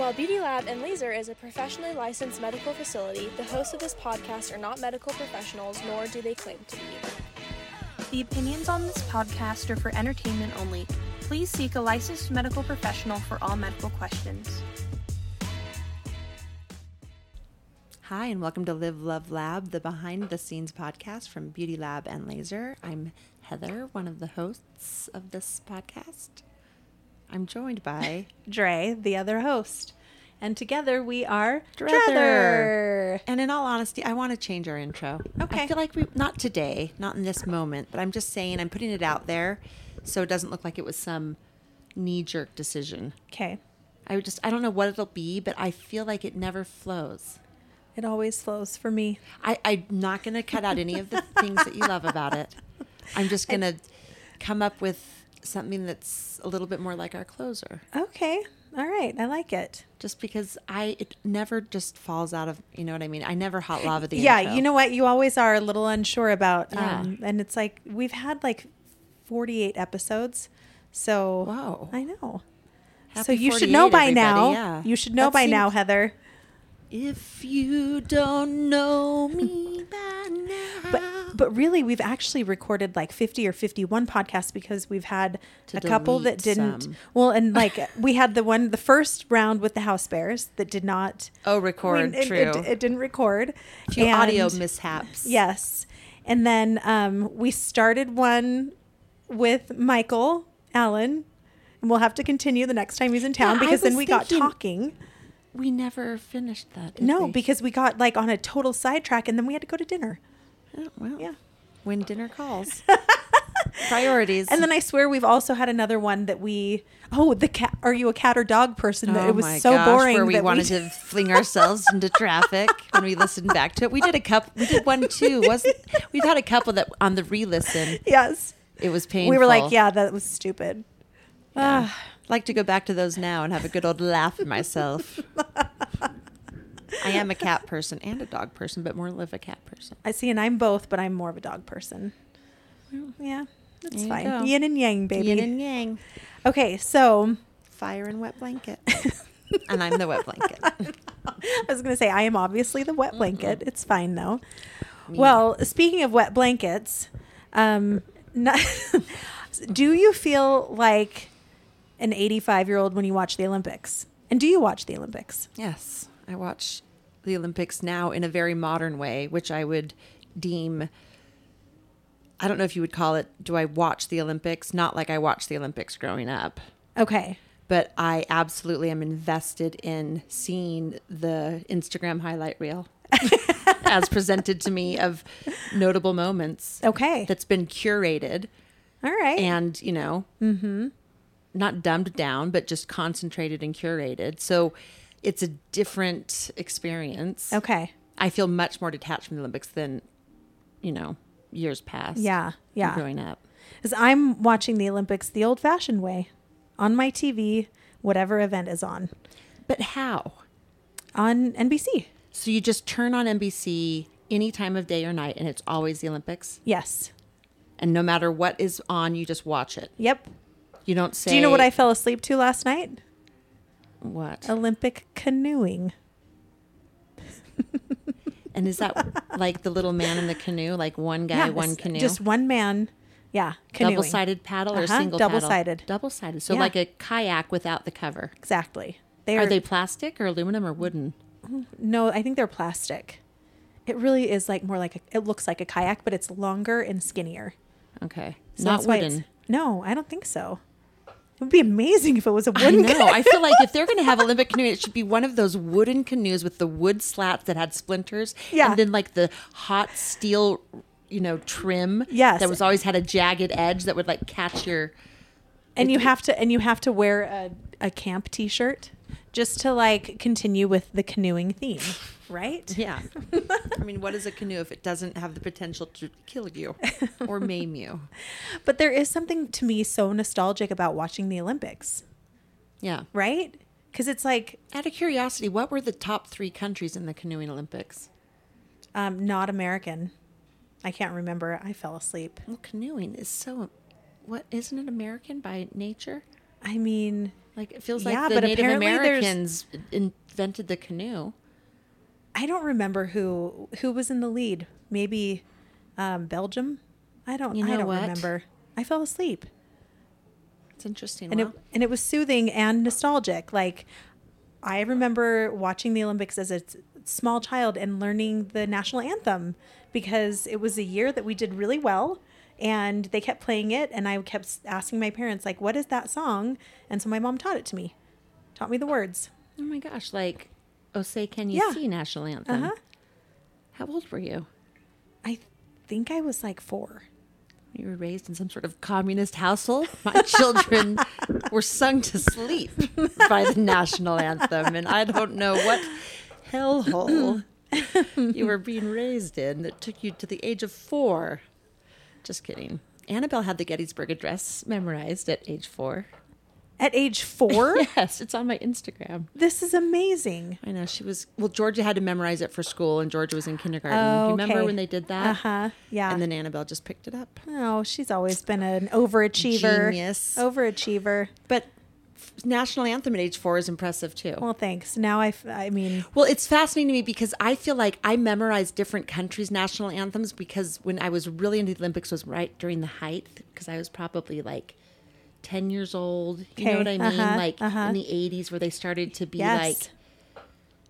While Beauty Lab and Laser is a professionally licensed medical facility, the hosts of this podcast are not medical professionals, nor do they claim to be. The opinions on this podcast are for entertainment only. Please seek a licensed medical professional for all medical questions. Hi, and welcome to Live Love Lab, the behind the scenes podcast from Beauty Lab and Laser. I'm Heather, one of the hosts of this podcast. I'm joined by Dre, the other host. And together we are Drether. And in all honesty, I want to change our intro. Okay. I feel like we not today, not in this moment, but I'm just saying I'm putting it out there so it doesn't look like it was some knee jerk decision. Okay. I would just I don't know what it'll be, but I feel like it never flows. It always flows for me. I, I'm not going to cut out any of the things that you love about it. I'm just going to come up with something that's a little bit more like our closer. Okay. All right. I like it. Just because I, it never just falls out of, you know what I mean? I never hot lava the yeah. intro. You know what? You always are a little unsure about. Yeah. Um, and it's like we've had like 48 episodes. So Wow. I know. so Happy you should know by everybody. now. Yeah. You should know That by now, Heather. If you don't know me by now. But but really, we've actually recorded like fifty or fifty-one podcasts because we've had To a couple that didn't. some. Well, and like we had the one, the first round with the house bears that did not oh, record, we- it, true. It, it didn't record. A few audio mishaps. Yes, and then um, we started one with Michael Allen, and we'll have to continue the next time he's in town Yeah, because then we got talking. We never finished that. did No, we? because we got like on a total sidetrack, and then we had to go to dinner. Oh, well, Yeah. When dinner calls. Priorities. And then I swear we've also had another one that we oh the cat are you a cat or dog person that Oh it was my so gosh, boring where we that wanted to fling ourselves into traffic when we listened back to it. We did a couple. We did one too. Wasn't we've had a couple that on the re-listen yes it was painful. we were like yeah that was stupid Yeah. Ah, I'd like to go back to those now and have a good old laugh at myself. I am a cat person and a dog person, but more of a cat person. I see and I'm both but I'm more of a dog person. Yeah. That's fine. go. yin and yang baby. Yin and yang, okay so fire and wet blanket, and I'm the wet blanket. I was gonna say I am obviously the wet blanket. It's fine though. Well speaking of wet blankets um not, do you feel like an 85 year old when you watch the Olympics and do you watch the Olympics Yes, I watch the Olympics now in a very modern way, which I would deem. I don't know if you would call it. Do I watch the Olympics? Not like I watched the Olympics growing up, okay but I absolutely am invested in seeing the Instagram highlight reel as presented to me of notable moments Okay. that's been curated All right. and you know mm-hmm. Not dumbed down but just concentrated and curated so it's a different experience okay. i feel much more detached from the olympics than you know years past Yeah. Yeah. growing up Because I'm watching the Olympics the old fashioned way on my TV, whatever event is on, but how on NBC. so you just turn on nbc any time of day or night and it's always the olympics Yes. and no matter what is on you just watch it Yep. You don't say Do you know what I fell asleep to last night? what Olympic canoeing. and is that like the little man in the canoe like one guy Yes, one canoe Just one man. Yeah. Canoeing. double sided paddle or Uh-huh, single paddle? double-sided. Double sided. So Yeah. like a kayak without the cover. Exactly. They Are are they plastic or aluminum or wooden? No, I think they're plastic. It really is like more like a, it looks like a kayak, but it's longer and skinnier. Okay. So Not that's why it's- wooden. No, I don't think so. It would be amazing if it was a I wooden. know. kayak. I feel like if they're going to have Olympic canoe, it should be one of those wooden canoes with the wood slats that had splinters. Yeah. And then like the hot steel, you know, trim. Yes. That was always had a jagged edge that would like catch your. and you have to and you have to wear a, a camp t-shirt just to like continue with the canoeing theme, right? Yeah. I mean, what is a canoe if it doesn't have the potential to kill you or maim you? But there is something to me so nostalgic about watching the Olympics, Yeah. right? Because it's like Out of curiosity, what were the top three countries in the canoeing Olympics? um, not American. I can't remember. I fell asleep. Well, canoeing is so. What isn't it American by nature? I mean, Like it feels like Yeah, the but Native apparently there's- Americans invented the canoe. I don't remember who who was in the lead. Maybe um, Belgium. I don't. You I don't what? remember. I fell asleep, It's interesting. and it and it was soothing and nostalgic. Like I remember watching the Olympics as a small child and learning the national anthem because it was a year that we did really well. And they kept playing it, and I kept asking my parents, like, "What is that song?" And so my mom taught it to me, taught me the words. oh my gosh, like "Oh Say Can You Yeah. See" national anthem. Uh-huh. How old were you? I think I was like four. You were raised in some sort of communist household. My children were sung to sleep by the national anthem, and I don't know what hellhole you were being raised in that took you to the age of four. Just kidding. Annabelle had the Gettysburg Address memorized at age four. At age four, Yes, it's on my Instagram. this is amazing. I know she was. Well, Georgia had to memorize it for school, and Georgia was in kindergarten. Oh, Do you remember when they did that? Uh huh. Yeah. And then Annabelle just picked it up. oh, she's always been an overachiever. Genius. Overachiever. But national anthem at age four is impressive too. Well, thanks. Now I, f- I mean, Well, it's fascinating to me because I feel like I memorized different countries' national anthems because when I was really into the Olympics was right during the height because I was probably like 10 years old. You know what I mean? uh-huh, like uh-huh. in the 80s where they started to be Yes. like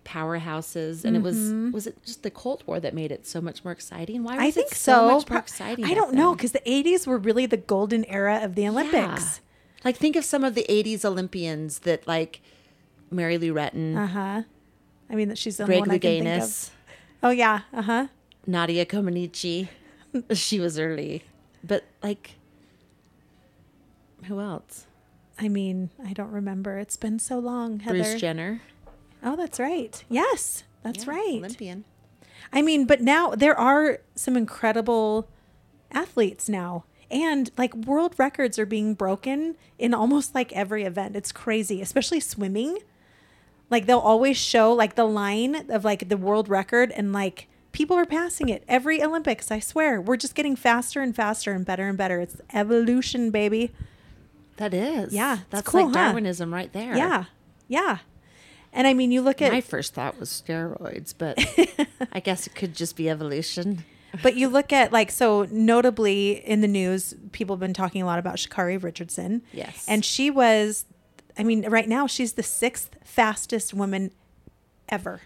powerhouses and it was was it just the Cold War that made it so much more exciting? Why was Mm-hmm. I think it so. so much more exciting? I don't know because the 80s were really the golden era of the Olympics. Yeah. Like think of some of the 80s Olympians that like Mary Lou Retton, Uh huh. I mean, that she's the Greg one I can think of. Oh yeah. Uh huh. Nadia Comaneci. she was early. But like who else? I mean, I don't remember. It's been so long, Heather. Bruce Jenner. oh, that's right. Yes, that's Yeah, right. Olympian. I mean, but now there are some incredible athletes now. And like world records are being broken in almost like every event. It's crazy, especially swimming. Like they'll always show like the line of like the world record and like people are passing it every Olympics, I swear. We're just getting faster and faster and better and better. It's evolution, baby. That is. Yeah, That's cool, like huh? Darwinism right there. Yeah. Yeah. And I mean, you look at My first thought was steroids, but I guess it could just be evolution. But you look at like so notably in the news, people have been talking a lot about Sha'Carri Richardson. Yes. And she was I mean, right now she's the sixth fastest woman ever.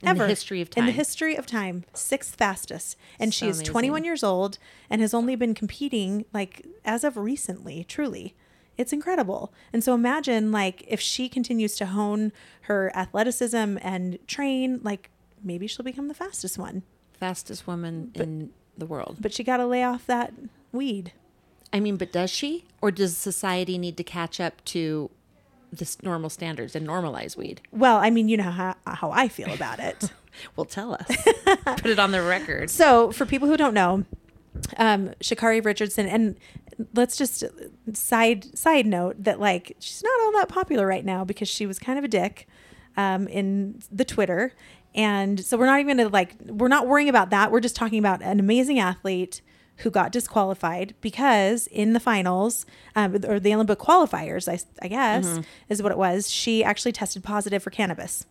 In the ever. history of time. In the history of time. Sixth fastest. And So is amazing. 21 years old and has only been competing like as of recently, truly. It's incredible. And so imagine like if she continues to hone her athleticism and train, like maybe she'll become the fastest one. Fastest woman in the world. But she got to lay off that weed. I mean, but does she? Or does society need to catch up to this normal standards and normalize weed? Well, I mean, you know how, how I feel about it. Well, tell us. Put it on the record. so, for people who don't know, um, Sha'Carri Richardson, and let's just side side note that like she's not all that popular right now because she was kind of a dick um, in the Twitter, and so we're not even gonna like we're not worrying about that. We're just talking about an amazing athlete who got disqualified because in the finals um, or the Olympic qualifiers, I, I guess is what it was. She actually tested positive for cannabis.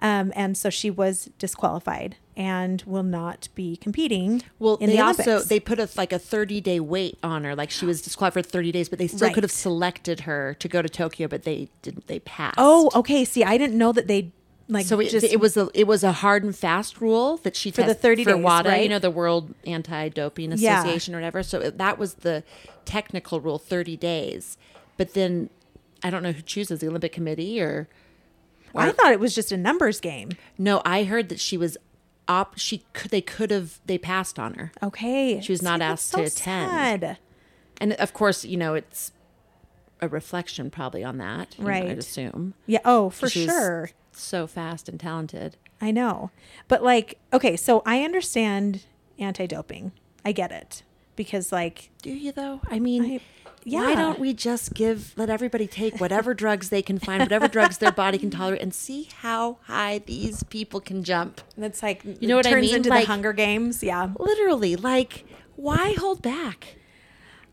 Um, and so she was disqualified and will not be competing. Well, in they the also they put a like a 30 day wait on her. Like she was disqualified for 30 days, but they still could have selected her to go to Tokyo, but they didn't. They passed. Oh, okay. See, I didn't know that they like So it, just it was a it was a hard and fast rule that she For the 30 for days, WADA, right? you know, the World Anti Doping Yeah. Association or whatever. So that was the technical rule, 30 days. But then I don't know who chooses the Olympic Committee or I thought it was just a numbers game. no. I heard that she was op. She could they could have they passed on her. Okay. She was not that's asked to attend. sad. And of course, you know, it's a reflection probably on that. you know, Right. I'd assume. Yeah. Oh, for sure. So fast and talented. I know. But like, okay, so I understand anti-doping. I get it because like Do you though? I mean, I- why don't we just give let everybody take whatever drugs they can find, whatever drugs their body can tolerate, and see how high these people can jump? that's like You know what I turns mean? into Like- the Hunger Games. Yeah. Literally, like, why hold back?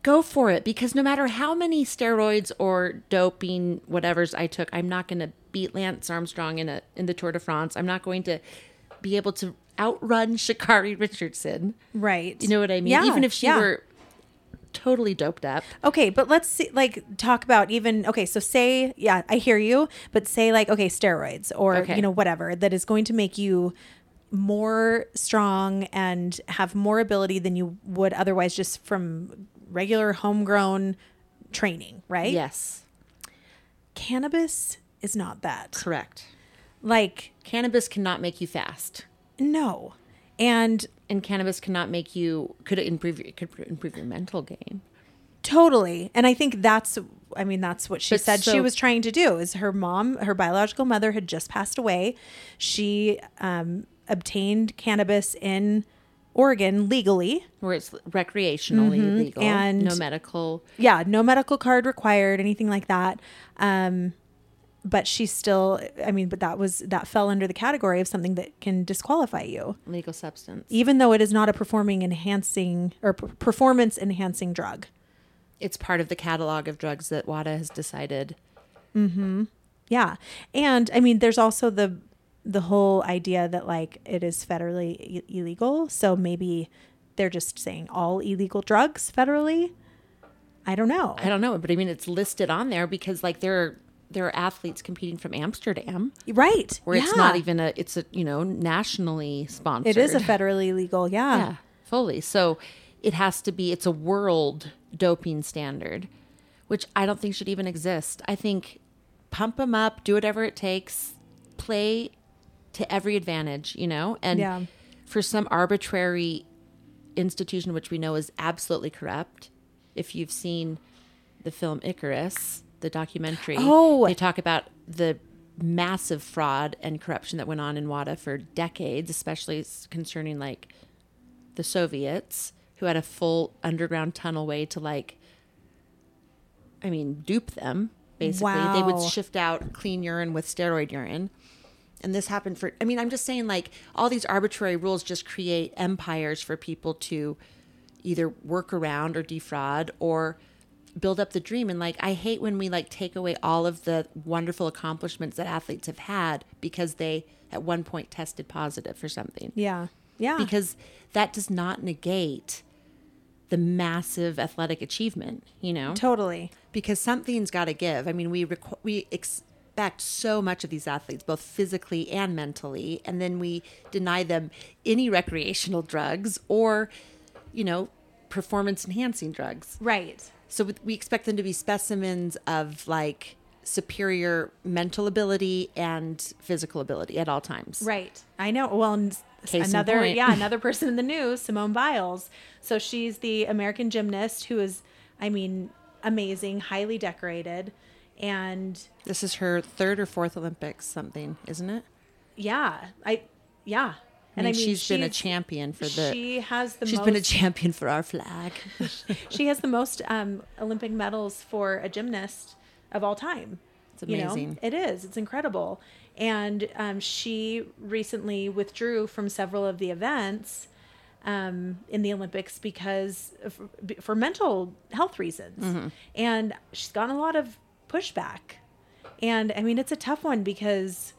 go for it because no matter how many steroids or doping whatever's I took, I'm not going to beat Lance Armstrong in a in the Tour de France. I'm not going to be able to outrun Sha'Carri Richardson. Right. You know what I mean? Yeah, Even if she yeah. were totally doped up. Okay, but let's see, like talk about even okay. So say, yeah, I hear you, but say like okay, steroids or Okay. you know whatever that is going to make you more strong and have more ability than you would otherwise just from regular homegrown training, right? Yes. Cannabis is not that. Correct. Like Cannabis cannot make you fast. no, and And cannabis cannot make you could it improve it could improve your mental game. Totally. And I think that's I mean that's what she But said she was trying to do is her mom, her biological mother had just passed away. She um obtained cannabis in Oregon legally. Where it's recreationally legal. Mm-hmm. and- no medical Yeah, no medical card required, anything like that. Um but she still I mean but that was that fell under the category of something that can disqualify you legal substance. even though it is not a performing enhancing or p- performance enhancing drug. It's part of the catalog of drugs that WADA has decided. Mm-hmm yeah. And I mean there's also the the whole idea that like it is federally I- illegal, so maybe they're just saying all illegal drugs federally. I don't know. I don't know, but I mean it's listed on there because like there are there are athletes competing from Amsterdam right. where it's not even a it's a you know nationally sponsored. It is a federally legal, yeah. yeah fully. So it has to be it's a world doping standard, which I don't think should even exist. I think pump them up, do whatever it takes, play to every advantage, you know, and Yeah. for some arbitrary institution which we know is absolutely corrupt. If you've seen the film Icarus, the documentary, Oh. they talk about the massive fraud and corruption that went on in WADA for decades, especially concerning like the Soviets who had a full underground tunnel way to like I mean, dupe them basically. They would shift out clean urine with steroid urine. And this happened for I mean, I'm just saying like all these arbitrary rules just create empires for people to either work around or defraud or build up the dream and like I hate when we like take away all of the wonderful accomplishments that athletes have had because they at one point tested positive for something Yeah. Yeah. because that does not negate the massive athletic achievement, you know? totally. because something's got to give. I mean, we requ- we expect so much of these athletes, both physically and mentally, and then we deny them any recreational drugs or, you know, performance enhancing drugs. Right. So we- expect them to be specimens of like superior mental ability and physical ability at all times. Right. I know. Well, Case another yeah, another person in the news, Simone Biles. So she's the American gymnast who is I mean, amazing, highly decorated and This is her third or fourth Olympics, something, isn't it? yeah, I yeah. I mean, she's been a champion for the. She has the she's most been a champion for our flag. she has the most um, Olympic medals for a gymnast of all time. It's You know, amazing. it is. It's incredible. And um, she recently withdrew from several of the events um, in the Olympics because of, for mental health reasons. Mm-hmm. And she's gotten a lot of pushback. And I mean, it's a tough one because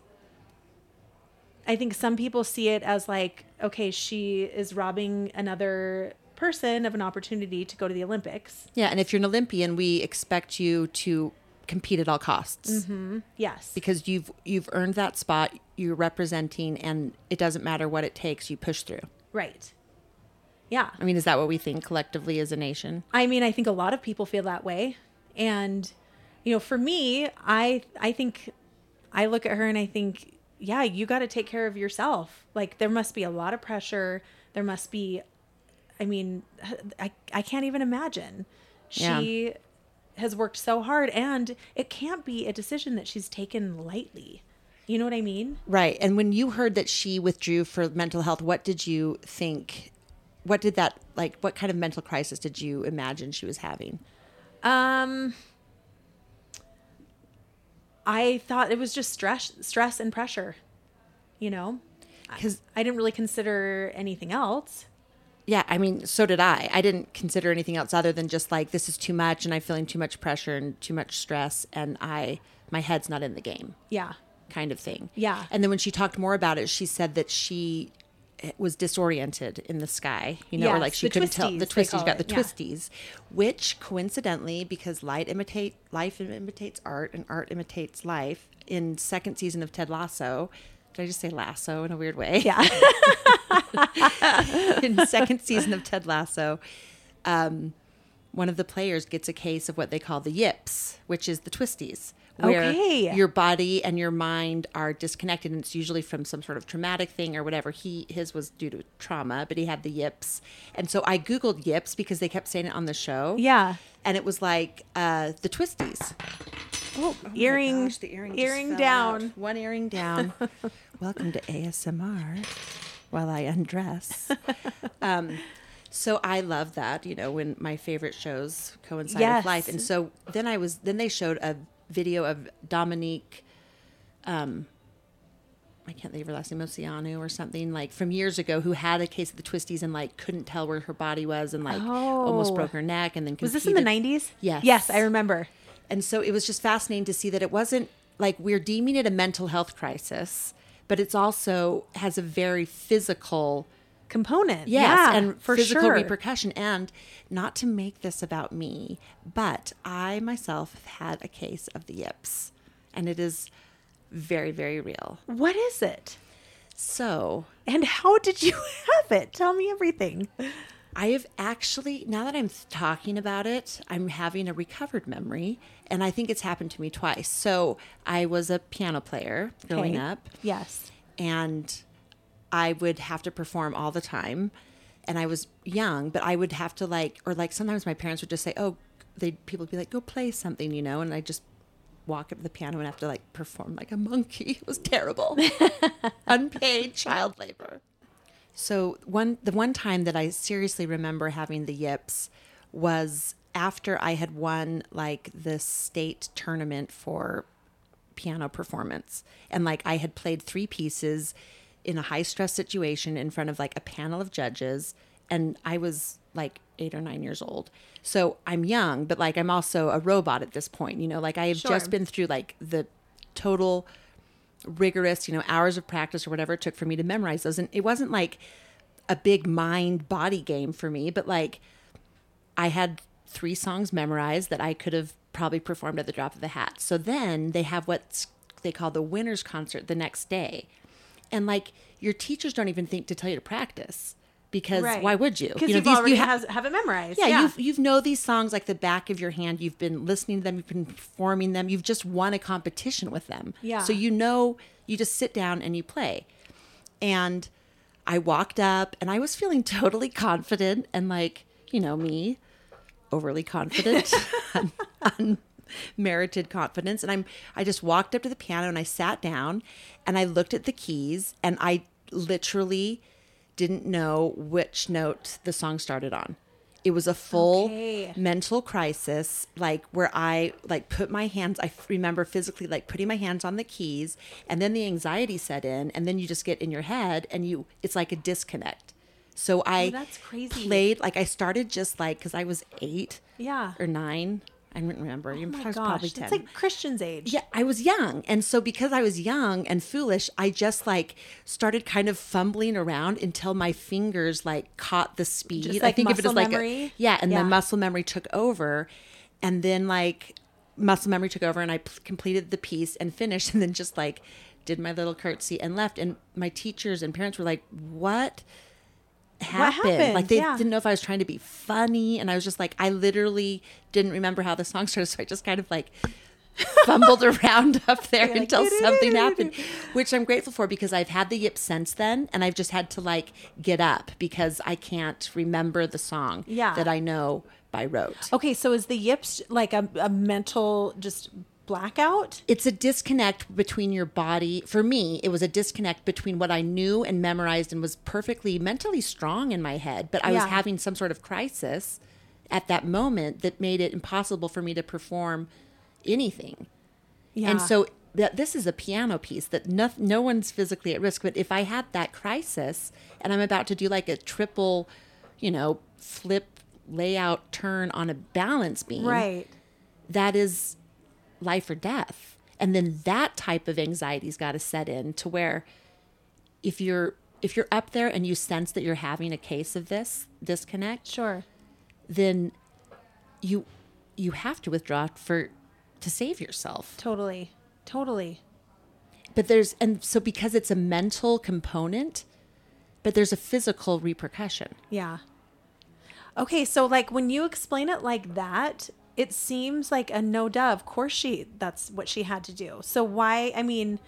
I think some people see it as like, okay, she is robbing another person of an opportunity to go to the Olympics. Yeah, and if you're an Olympian, we expect you to compete at all costs mm-hmm. Yes. because you've you've earned that spot. You're representing, and it doesn't matter what it takes. You push through. right. Yeah. I mean, is that what we think collectively as a nation? I mean, I think a lot of people feel that way. And you know, for me, I I think I look at her and I think, yeah, you got to take care of yourself. Like there must be a lot of pressure. There must be I mean, I I can't even imagine. She has worked so hard and it can't be a decision that she's taken lightly. You know what I mean? Right. And when you heard that she withdrew for mental health, what did you think? What did that like? What kind of mental crisis did you imagine she was having? Um I thought it was just stress stress and pressure. You know? Because I didn't really consider anything else. yeah, I mean, so did I. I didn't consider anything else other than just like this is too much, and I'm feeling too much pressure and too much stress, and I my head's not in the game, Yeah. kind of thing. Yeah. And then when she talked more about it, she said that she was disoriented in the sky, you know, or like she couldn't tell the twisties, twisties. You got the yeah. twisties, which coincidentally, because light imitate life imitates art, and art imitates life. In second season of Ted Lasso, did I just say lasso in a weird way? Yeah. in second season of Ted Lasso, um, one of the players gets a case of what they call the yips, which is the twisties, where Okay. your body and your mind are disconnected, and it's usually from some sort of traumatic thing or whatever. He his was due to trauma, but he had the yips, and so I googled yips because they kept saying it on the show. Yeah. and it was like uh, the twisties. Oh, my earring, gosh, the earring, earring down. out. One earring down. Welcome to ASMR while I undress. um, so I love that, you know, when my favorite shows coincide Yes. with life. And so then I was, then they showed a video of Dominique, um, I can't think of her last name, Oceanu or something like from years ago, who had a case of the twisties and like couldn't tell where her body was and like almost Oh. broke her neck. And then Was this in the 90s? Yes. Yes, I remember. and so it was just fascinating to see that it wasn't like we're deeming it a mental health crisis, but it's also has a very physical Component. yes yeah, and for physical sure. repercussion. And not to make this about me, but I myself have had a case of the yips, and it is very very real. What is it? So And how did you have it? Tell me everything. I have actually, now that I'm talking about it, I'm having a recovered memory, and I think it's happened to me twice. So I was a piano player growing Okay. up, Yes. and I would have to perform all the time. And I was young, but I would have to like, or like sometimes my parents would just say, "Oh, they people would be like, go play something," you know, and I just walk up to the piano and have to like perform like a monkey. It was terrible, unpaid child labor. So one the one time that I seriously remember having the yips was after I had won like the state tournament for piano performance and like I had played three pieces in a high stress situation in front of like a panel of judges and I was like 8 or 9 years old. So I'm young but like I'm also a robot at this point, you know, like I have Sure. just been through like the total rigorous, you know, hours of practice or whatever it took for me to memorize those. And it wasn't like a big mind body game for me, but like I had three songs memorized that I could have probably performed at the drop of a hat. So then they have what they call the winner's concert the next day. And like your teachers don't even think to tell you to practice because why would you? Because you know, these- already you ha- has, have it memorized. yeah, you've you've know these songs like the back of your hand. You've been listening to them. You've been performing them. You've just won a competition with them. Yeah. So you know, you just sit down and you play. And I walked up, and I was feeling totally confident and like you know me, overly confident, un- unmerited confidence. And I'm I just walked up to the piano and I sat down, and I looked at the keys, and I literally didn't know which note the song started on. It was a full Okay. mental crisis, like where I like put my hands. I remember physically like putting my hands on the keys, and then the anxiety set in, and then you just get in your head, and you it's like a disconnect. So I Oh, that's crazy. played like I started just like because I was eight, Yeah. or nine. I don't remember. Oh I my was gosh. probably It's like Christian's age. Yeah, I was young. And so because I was young and foolish, I just like started kind of fumbling around until my fingers like caught the speed. Just I like think of it as like a yeah, and Yeah. the muscle memory took over. And then like muscle memory took over and I p- completed the piece and finished and then just like did my little curtsy and left and my teachers and parents were like, "What?" Happened. happened? Like they Yeah. didn't know if I was trying to be funny, and I was just like, I literally didn't remember how the song started, so I just kind of like fumbled around up there You're like, until something happened, which I'm grateful for because I've had the yip since then, and I've just had to like get up because I can't remember the song Yeah. that I know by rote. Okay, so is the yips like a, a mental just blackout? it's a disconnect between your body. For me, it was a disconnect between what I knew and memorized and was perfectly mentally strong in my head, but I was having some sort of crisis at that moment that made it impossible for me to perform anything. Yeah. And so that this is a piano piece that no, no one's physically at risk, but if I had that crisis and I'm about to do like a triple you know, flip, layout, turn on a balance beam, Right. that is life or death. And then that type of anxiety's got to set in to where if you're if you're up there and you sense that you're having a case of this disconnect, Sure. then you you have to withdraw for to save yourself. Totally. Totally. But there's and so because it's a mental component, but there's a physical repercussion. Yeah. Okay, so like when you explain it like that, it seems like a no duh. Of course she that's what she had to do. So why I mean,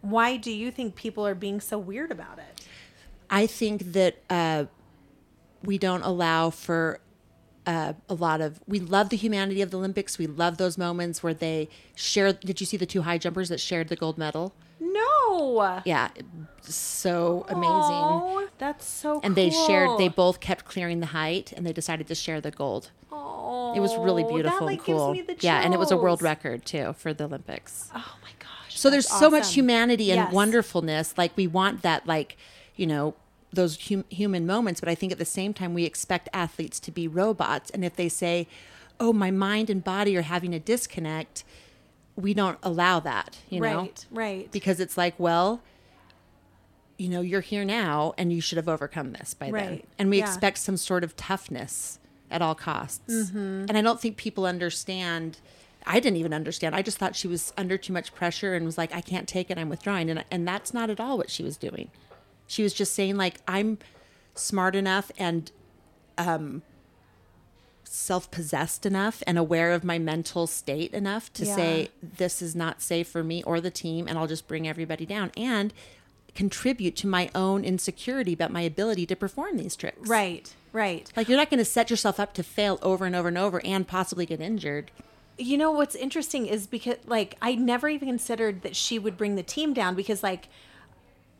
why do you think people are being so weird about it? I think that uh, we don't allow for uh, a lot of. We love the humanity of the Olympics. We love those moments where they share. Did you see the two high jumpers that shared the gold medal? No. Yeah, so amazing. That's so cool. and they shared. They both kept clearing the height, and they decided to share the gold. Aw, It was really that, beautiful like, and cool. Yeah, and it was a world record too for the Olympics. Oh my gosh. So there's that's so much humanity and Yes. wonderfulness. Like we want that, like you know, those hum- human moments. But I think at the same time, we expect athletes to be robots. And if they say, "Oh, my mind and body are having a disconnect," we don't allow that. You know, Right, right. because it's like, well, you know, you're here now, and you should have overcome this by then. And we Yeah. expect some sort of toughness at all costs. Mm-hmm. And I don't think people understand. I didn't even understand. I just thought she was under too much pressure and was like, I can't take it. I'm withdrawing. And, and that's not at all what she was doing. She was just saying, like, I'm smart enough and um, self possessed enough and aware of my mental state enough to Yeah. say, this is not safe for me or the team. And I'll just bring everybody down and contribute to my own insecurity about my ability to perform these tricks. Right, right. Like, you're not going to set yourself up to fail over and over and over and possibly get injured. You know what's interesting is because like I never even considered that she would bring the team down because like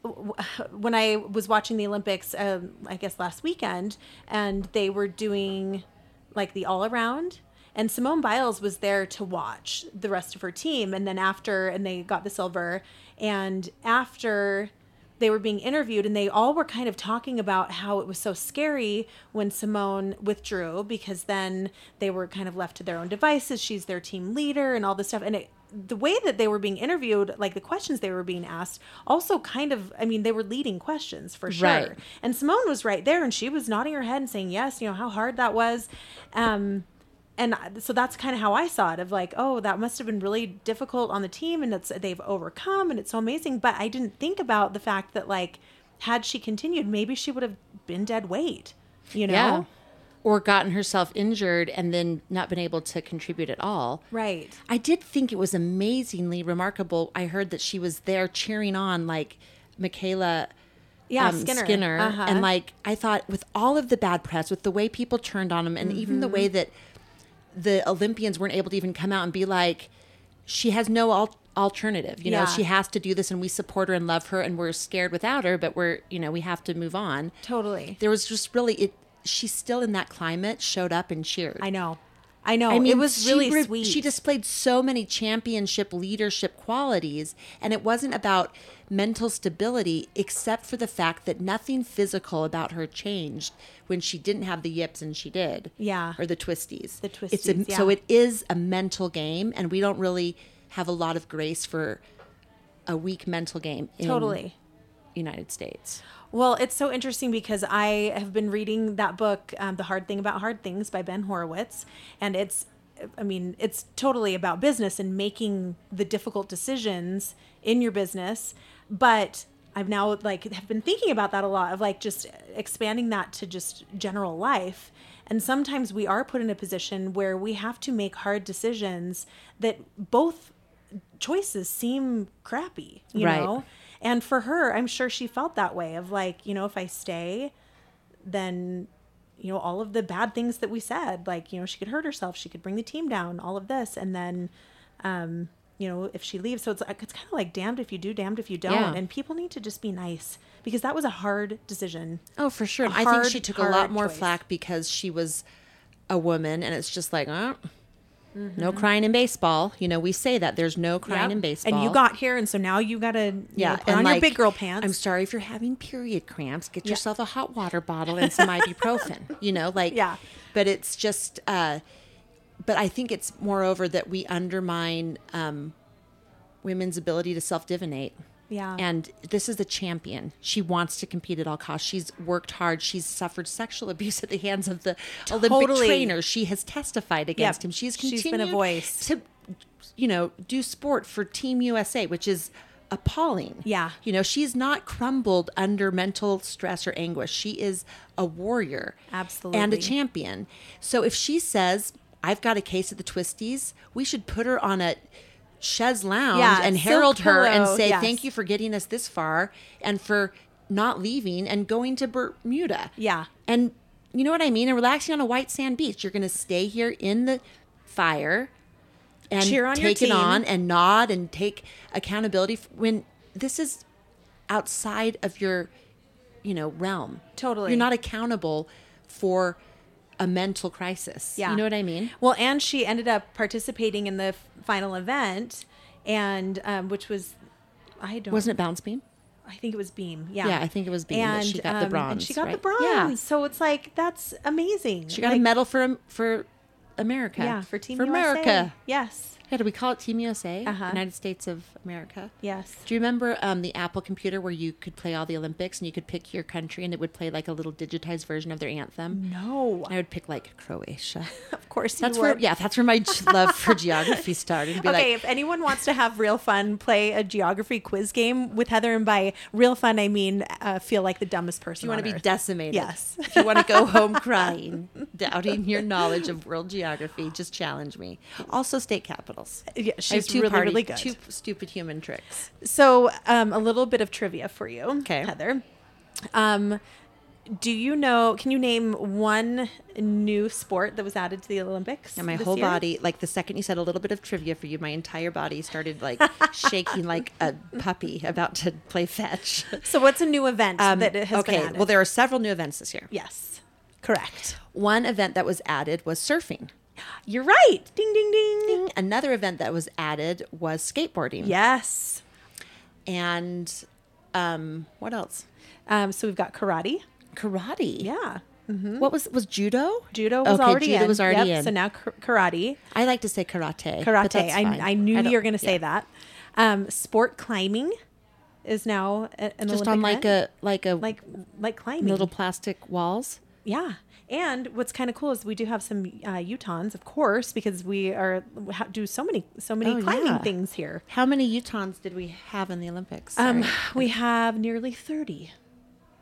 when I was watching the Olympics, um, I guess last weekend, and they were doing like the all around, and Simone Biles was there to watch the rest of her team, and then after, and they got the silver, and after they were being interviewed and they all were kind of talking about how it was so scary when Simone withdrew because then they were kind of left to their own devices. She's their team leader and all this stuff. And it, the way that they were being interviewed, like the questions they were being asked, also kind of, I mean, they were leading questions for sure. Right. And Simone was right there and she was nodding her head and saying, yes, you know, how hard that was. Um, and so that's kind of how I saw it of like, oh, that must have been really difficult on the team and it's they've overcome and it's so amazing. But I didn't think about the fact that like had she continued, maybe she would have been dead weight. You know? Yeah. Or gotten herself injured and then not been able to contribute at all. Right. I did think it was amazingly remarkable. I heard that she was there cheering on like MyKayla Yeah, um, Skinner. Uh-huh. And like I thought with all of the bad press, with the way people turned on him and even the way Mm-hmm. that the Olympians weren't able to even come out and be like, she has no al- alternative. You know, she has to do this and we support her and love her and we're scared without her, but we're, you know, we have to move on. Totally. There was just really it she's still in that climate, showed up and cheered. I know. I know. I mean, it was really re- sweet. She displayed so many championship leadership qualities, and it wasn't about mental stability, except for the fact that nothing physical about her changed when she didn't have the yips and she did. Yeah. or the twisties. The It's a, twisties, So it is a mental game, and we don't really have a lot of grace for a weak mental game. In totally. United States. Well, it's so interesting because I have been reading that book, um, The Hard Thing About Hard Things by Ben Horowitz. And it's, I mean, it's totally about business and making the difficult decisions in your business. But I've now, like, have been thinking about that a lot of like just expanding that to just general life. And sometimes we are put in a position where we have to make hard decisions that both choices seem crappy, you Right. know? And for her, I'm sure she felt that way of like, you know, if I stay, then, you know, all of the bad things that we said, like, you know, she could hurt herself, she could bring the team down, all of this. And then, um, you know, if she leaves, so it's like, it's kind of like damned if you do, damned if you don't. Yeah. And people need to just be nice because that was a hard decision. Oh, for sure. I think she took a lot more choice. flack because she was a woman, and it's just like, uh, No crying in baseball. You know, we say that there's no crying Yep. in baseball. And you got here, and so now you got to yeah, put and on your big girl pants. I'm sorry if you're having period cramps. Get yourself a hot water bottle and some ibuprofen. You know, like Yeah. But it's just. uh But I think it's moreover that we undermine um women's ability to self divinate. Yeah. And this is a champion. She wants to compete at all costs. She's worked hard. She's suffered sexual abuse at the hands of the Olympic trainer. She has testified against Yep. him. She's She's continued been a voice. to, you know, do sport for Team USA, which is appalling. Yeah. You know, she's not crumbled under mental stress or anguish. She is a warrior. Absolutely. And a champion. So if she says, I've got a case of the twisties, we should put her on a chaise lounge Yeah, and silk herald her and say, yes. thank you for getting us this far and for not leaving and going to Bermuda. Yeah. And you know what I mean? And relaxing on a white sand beach. You're going to stay here in the fire and Cheer on your take it on and nod and take accountability when this is outside of your, you know, realm. Totally. You're not accountable for a mental crisis. Yeah. You know what I mean? Well, and she ended up participating in the f- final event, and um, which was, I don't. Wasn't it bounce beam? I think it was Beam. Yeah. Yeah, I think it was Beam that she got the um, bronze, And she got the bronze. Yeah. So it's like that's amazing. She got Like, a medal for for America. Yeah, for Team for USA. America. Yes. Yeah, do we call it Team USA? Uh-huh. United States of America. Yes. Do you remember um, the Apple computer where you could play all the Olympics and you could pick your country and it would play like a little digitized version of their anthem? No. I would pick like Croatia. Of course That's you where would. yeah, that's where my love for geography started. Be Okay, like, if anyone wants to have real fun, play a geography quiz game with Heather, and by real fun I mean uh, feel like the dumbest person. you want to be decimated. Yes. if you want to go home crying, doubting your knowledge of world geography, just challenge me. Also, state Yeah, she's two really, party- really good. Two stupid human tricks. So, um, a little bit of trivia for you, Okay. Heather. Um, do you know? Can you name one new sport that was added to the Olympics? And my whole year? body, like the second you said a little bit of trivia for you, my entire body started like shaking like a puppy about to play fetch. So, what's a new event Um, that has okay, been added? well, there are several new events this year. yes, correct. One event that was added was surfing. You're right. Ding, ding, ding. Ding. Another event that was added was skateboarding. Yes. And um, what else? Um, so we've got karate. Karate. Yeah. What was was judo? Judo was okay, already judo in. was already Yep, in. So now kar- karate. I like to say karate. Karate. I. I knew you were going to say yeah. that. Um, sport climbing is now an Just Olympic on like event. a like a like like climbing. little plastic walls. Yeah. And what's kind of cool is we do have some uh, Utahns, of course, because we are do so many so many Oh, climbing yeah. things here. How many Utahns did we have in the Olympics? Um, we have nearly thirty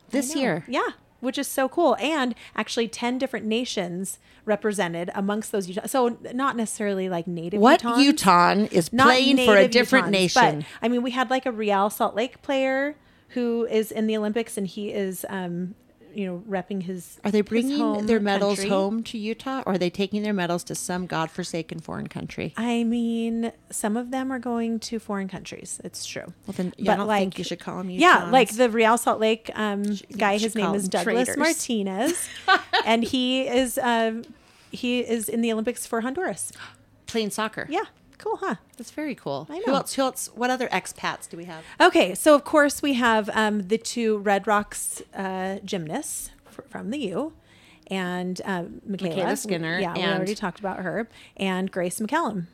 this year. Yeah, which is so cool, and actually ten different nations represented amongst those Utah. So not necessarily like native. What Utahns, Utah is playing for a different Utahns, nation? But, I mean, we had like a Real Salt Lake player who is in the Olympics, and he is, um, you know, repping his. Are they bringing home their medals country. home to Utah, or are they taking their medals to some godforsaken foreign country? I mean, some of them are going to foreign countries. It's true. Well, then I don't think you should call them Yeah, like the Real Salt Lake um, guy. His name is Douglas traitors. Martinez, and he is um, he is in the Olympics for Honduras. playing soccer. Yeah, cool, huh? that's very cool. I Who know. else? Who else? What other expats do we have? Okay, so of course we have um, the two Red Rocks uh, gymnasts fr- from the U, and um, MyKayla, MyKayla Skinner Yeah, we already talked about her, and Grace McCallum.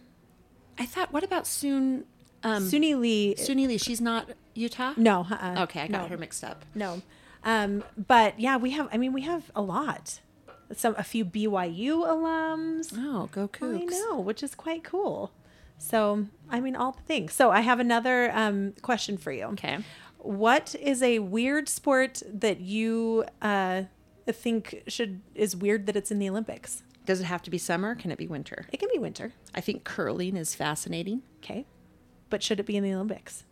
I thought. What about Soon? Um, Suni Lee. Suni Lee. She's not Utah. no. Uh-uh, Okay, I got no. her mixed up. No. Um, but yeah, we have, I mean, we have a lot. Some, a few BYU alums. Oh, go Cougs! I know, which is quite cool. So, I mean, all the things. So, I have another um, question for you. Okay. What is a weird sport that you uh, think should is weird that it's in the Olympics? Does it have to be summer? Can it be winter? It can be winter, I think curling is fascinating. okay, but should it be in the Olympics?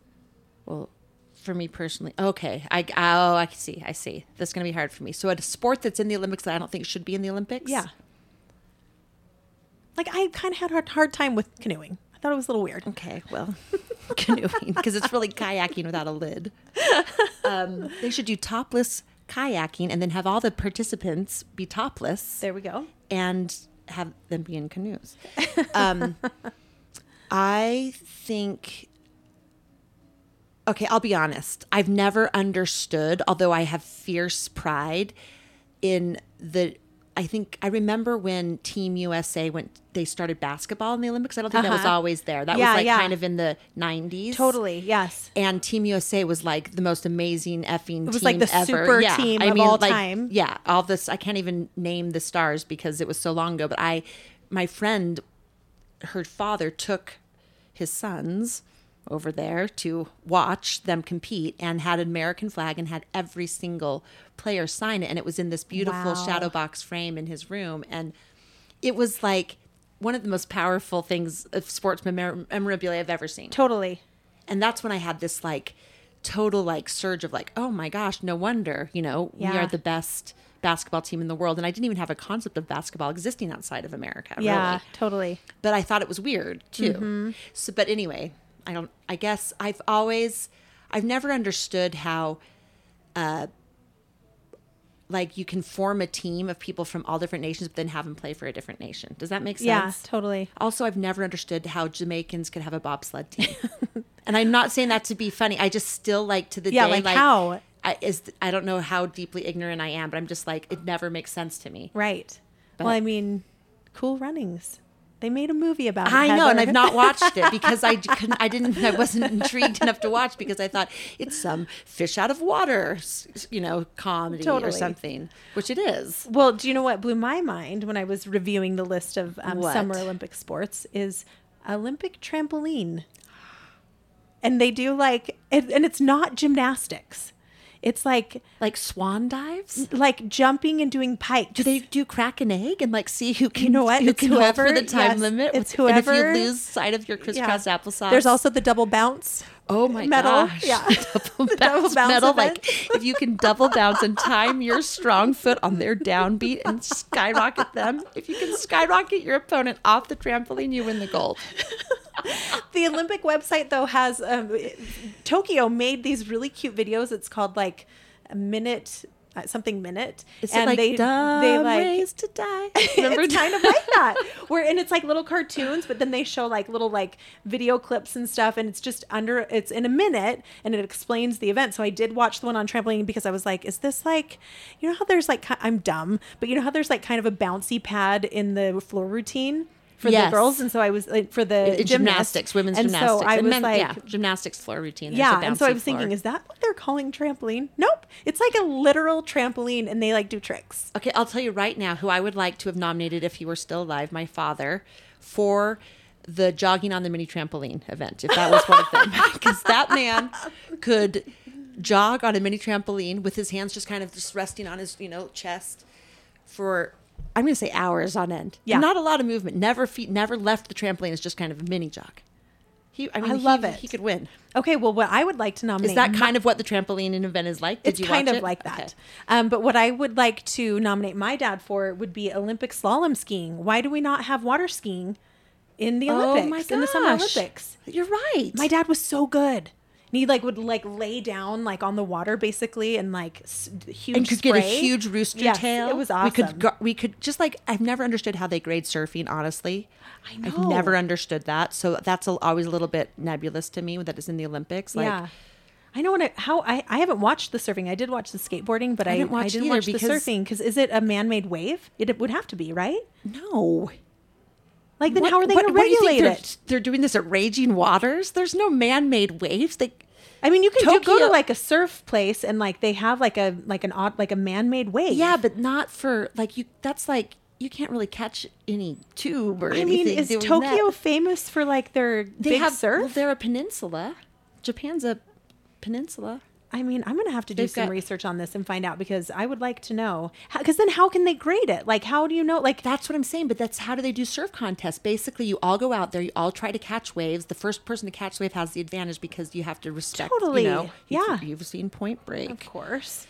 Well, for me personally, okay. I oh, I see. I see. That's going to be hard for me. So, a sport that's in the Olympics that I don't think should be in the Olympics. Yeah. Like I kind of had a hard, hard time with canoeing. I thought it was a little weird. Okay. Well, canoeing because it's really kayaking without a lid. Um, they should do topless kayaking and then have all the participants be topless There we go. and have them be in canoes. Um, I think. Okay, I'll be honest. I've never understood, although I have fierce pride in the. I think I remember when Team USA went. They started basketball in the Olympics. I don't think that was Uh-huh. always there. That Yeah, was like yeah. kind of in the '90s. Totally. Yes. And Team USA was like the most amazing effing. It was team like the ever. super yeah. team I of mean, all like, time. Yeah, all this. I can't even name the stars because it was so long ago. But I, my friend, her father took his sons over there to watch them compete and had an American flag and had every single player sign it. And it was in this beautiful Wow. shadow box frame in his room. And it was like one of the most powerful things of sports memor- memorabilia I've ever seen Totally. and that's when I had this like total like surge of like, oh my gosh, no wonder, you know, we are the best basketball team in the world. And I didn't even have a concept of basketball existing outside of America. Yeah. Really. Totally. But I thought it was weird too. Mm-hmm. So but anyway, I don't I guess I've always I've never understood how uh like you can form a team of people from all different nations but then have them play for a different nation. Does that make sense? Yeah. Totally. Also, I've never understood how Jamaicans could have a bobsled team. and I'm not saying that to be funny. I just still like to the Yeah, day like how? I is I don't know how deeply ignorant I am, but I'm just like it never makes sense to me. Right. But- well, I mean, Cool Runnings. They made a movie about it. I know, and I've not watched it because I couldn't. I didn't. I wasn't intrigued enough to watch because I thought it's some fish out of water, you know, comedy or something, which it is. Well, do you know what blew my mind when I was reviewing the list of um, summer Olympic sports is Olympic trampoline, and they do like, and it's not gymnastics. It's like Like swan dives. like jumping and doing pikes. Do they do crack an egg and like see who can You know what? who It's can hold for the time yes, limit? it's And if you lose sight of your crisscross applesauce, There's also the double bounce. oh my medal. gosh, Yeah. double The double bounce bounce medal. event. Like if you can double bounce and time your strong foot on their downbeat and skyrocket them, if you can skyrocket your opponent off the trampoline, you win the gold. The Olympic website though has um, Tokyo made these really cute videos. It's called like a minute uh, something minute, Is it like dumb ways to die? Remember it's kind of like that. Where and it's like little cartoons, but then they show like little like video clips and stuff, and it's just under it's in a minute, and it explains the event. So I did watch the one on trampoline because I was like, is this like, you know how there's like I'm dumb, but you know how there's like kind of a bouncy pad in the floor routine. For Yes. the girls, and so I was like, for the In gymnast. gymnastics, women's and gymnastics, So I and was men- like, yeah, gymnastics floor routine. There's yeah, and so I was thinking, is that what they're calling trampoline? Nope, it's like a literal trampoline, and they like do tricks. Okay, I'll tell you right now who I would like to have nominated if he were still alive, my father, for the jogging on the mini trampoline event, if that was one of them. Because that man could jog on a mini trampoline with his hands just kind of just resting on his, you know, chest for I'm gonna say hours on end. Yeah. Not a lot of movement. Never feet never left the trampoline. It's just kind of a mini jog. He I mean I he- love it. He could win. Okay, well, what I would like to nominate Is that kind of what the trampoline event is like? Did it's kind of it? like Okay. that. Um, but what I would like to nominate my dad for would be Olympic slalom skiing. Why do we not have water skiing in the Olympics? Oh my gosh. In the Summer Olympics. You're right. My dad was so good. And he like would like lay down like on the water basically and like s- huge and could get a huge rooster Yes, tail. It was awesome. We could go, we could just like I've never understood how they grade surfing. Honestly, I know. I've never understood that. So that's a, always a little bit nebulous to me that it's in the Olympics. Like, yeah. I know what it, how I, I haven't watched the surfing. I did watch the skateboarding, but I, I didn't i didn't watch watch, the surfing because is it a man-made wave? It, would have to be, right? no. Like then What- how are they going to what do you think regulate they're, it? They're doing this at raging waters. There's no man-made waves. They I mean, you can do, go to like a surf place and like they have like a like an odd like a man-made wave. yeah, but not for like you. That's like you can't really catch any tube or anything. I mean, is Tokyo that. famous for like their They big have surf? Well, they're a peninsula. Japan's a peninsula. I mean, I'm gonna have to do They've some got- research on this and find out because I would like to know. Because then, how can they grade it? Like, how do you know? Like, That's what I'm saying. But that's how do they do surf contests? Basically, you all go out there, you all try to catch waves. The first person to catch the wave has the advantage because you have to respect. Totally. You know, you've- Yeah. You've seen Point Break of course,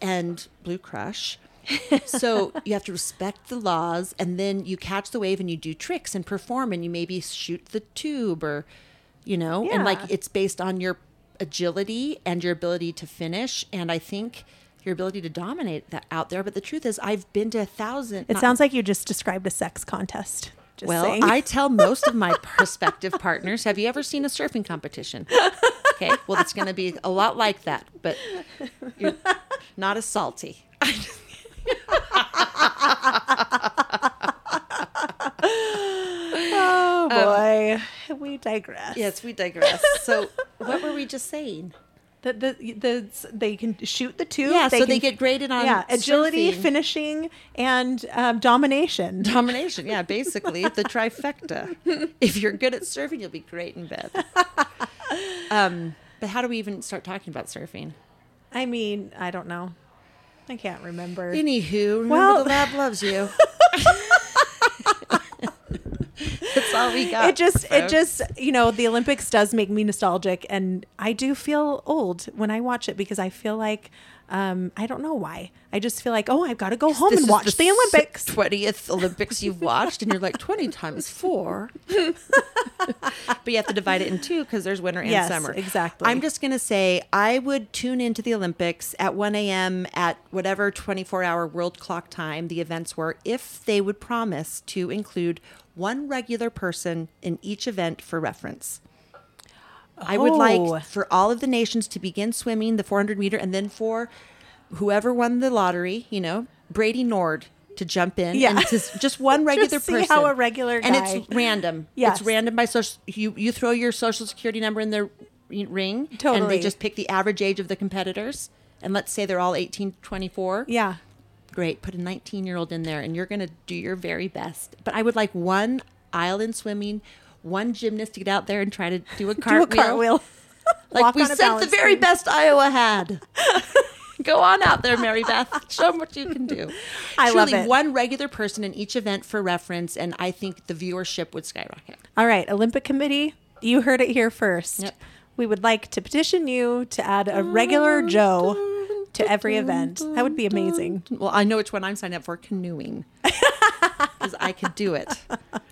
and Blue Crush. so you have to respect the laws, and then you catch the wave and you do tricks and perform, and you maybe shoot the tube or, you know, and like Yeah. it's based on your agility and your ability to finish. And I think your ability to dominate that out there. But the truth is, I've been to a thousand. It sounds like you just described a sex contest. Just well, saying. I tell most of my prospective partners, have you ever seen a surfing competition? Okay, well, it's going to be a lot like that, but you're not as salty. oh um, boy, we digress. Yes, we digress. So, what were we just saying? The, the, the, they can shoot the two. Yeah, so they get graded on yeah, agility, surfing. finishing, and um, domination. Domination, yeah, basically the trifecta. If you're good at surfing, you'll be great in bed. Um, but how do we even start talking about surfing? I mean, I don't know. I can't remember. Anywho, remember Well- the lab loves you. All we got. it just it just you know the olympics does make me nostalgic and i do feel old when i watch it because i feel like um i don't know why i just feel like oh i've got to go home This and watch the, olympics Twentieth Olympics you've watched, and you're like twenty times four. but you have to divide it in two because there's winter and Yes, summer. exactly. I'm just gonna say I would tune into the Olympics at 1 a.m. at whatever 24 hour world clock time the events were, if they would promise to include one regular person in each event for reference. I would Oh. like for all of the nations to begin swimming the 400 meter and then for whoever won the lottery, you know, Brady Nord to jump in Yeah. and to just one regular just see person. how a regular guy. and it's random. Yes. It's random by social you you throw your social security number in the ring and they just pick the average age of the competitors and let's say they're all 18 24 yeah great put a 19 year old in there and you're going to do your very best but i would like one island swimming one gymnast to get out there and try to do a cartwheel. do a cartwheel like Walk we sent the very beam. best iowa had go on out there mary beth show them what you can do I love Truly, it. one regular person in each event for reference and i think the viewership would skyrocket all right olympic committee you heard it here first Yep. we would like to petition you to add a regular joe to every event that would be amazing well i know which one i'm signing up for canoeing because i could do it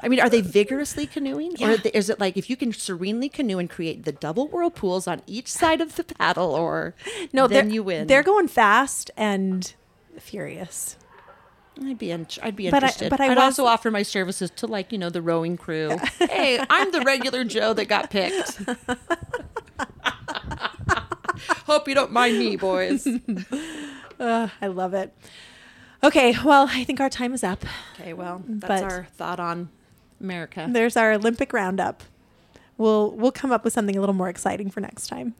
i mean are they vigorously canoeing or Yeah. is it like if you can serenely canoe and create the double whirlpools on each side of the paddle or no then they're, you win they're going fast and furious I'd be in, I'd be interested. but I would also offer my services to like you know the rowing crew. hey, I'm the regular Joe that got picked. Hope you don't mind me, boys. Uh, I love it. Okay, well, I think our time is up. Okay, well that's But- our thought on America. There's our Olympic roundup. We'll we'll come up with something a little more exciting for next time.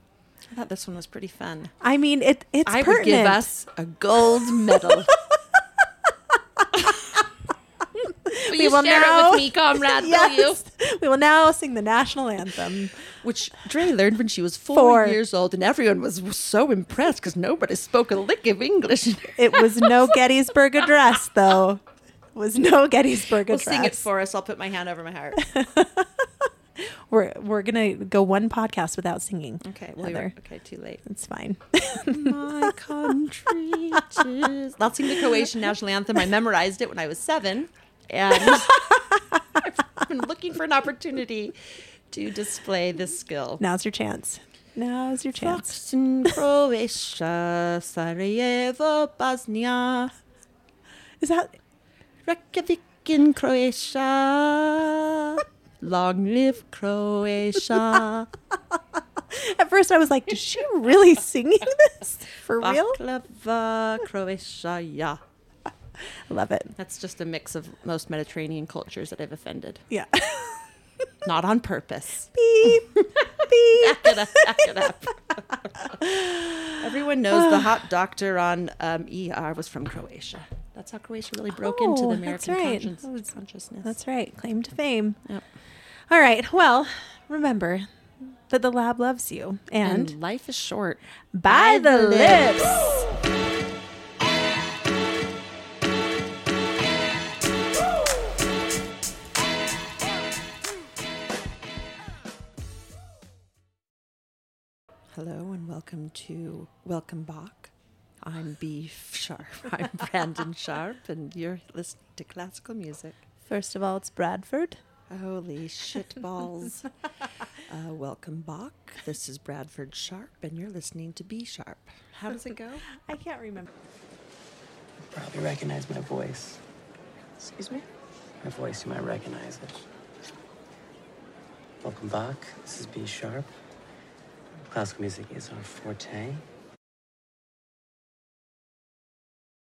I thought this one was pretty fun. I mean, it it's I pertinent. would give us a gold medal. you will share now- it with me, comrade? Will you? yes, we will now sing the national anthem. Which Dre learned when she was four, Four. years old, and everyone was so impressed because nobody spoke a lick of English. It was no Gettysburg Address, though. It was no Gettysburg Address. Well, sing it for us. I'll put my hand over my heart. We're we're gonna go one podcast without singing. Okay, well, okay, too late. It's fine. My country. tis- I'll sing the Croatian national anthem. I memorized it when I was seven, and I've been looking for an opportunity to display this skill. Now's your chance. Now's your chance. Fox in Croatia, Sarajevo, Bosnia, Is that Reykjavik in Croatia. Long live Croatia. at first I was like, is she really singing this for real? Baklava, Croatia, yeah. I love it. That's just a mix of most Mediterranean cultures that I've offended. Yeah. Not on purpose. Beep. Beep. Back it up. Back it up. Everyone knows the hot doctor on um, ER was from Croatia. That's how Croatia really broke into Oh, the that's American right. conscience- consciousness. That's right. Claim to fame. Yep. All right. Well, remember that the lab loves you. And, And life is short. by the lips. Hello and welcome to Welcome Bach. I'm Beef Sharp. I'm Brandon Sharp, and you're listening to classical music. First of all, it's Bradford. Holy shit balls. Uh, welcome back. This is Bradford Sharp, and you're listening to B Sharp. How does it go? I can't remember. You probably recognize my voice. Excuse me? My voice, you might recognize it. Welcome back. This is B Sharp. Classical music is our forte.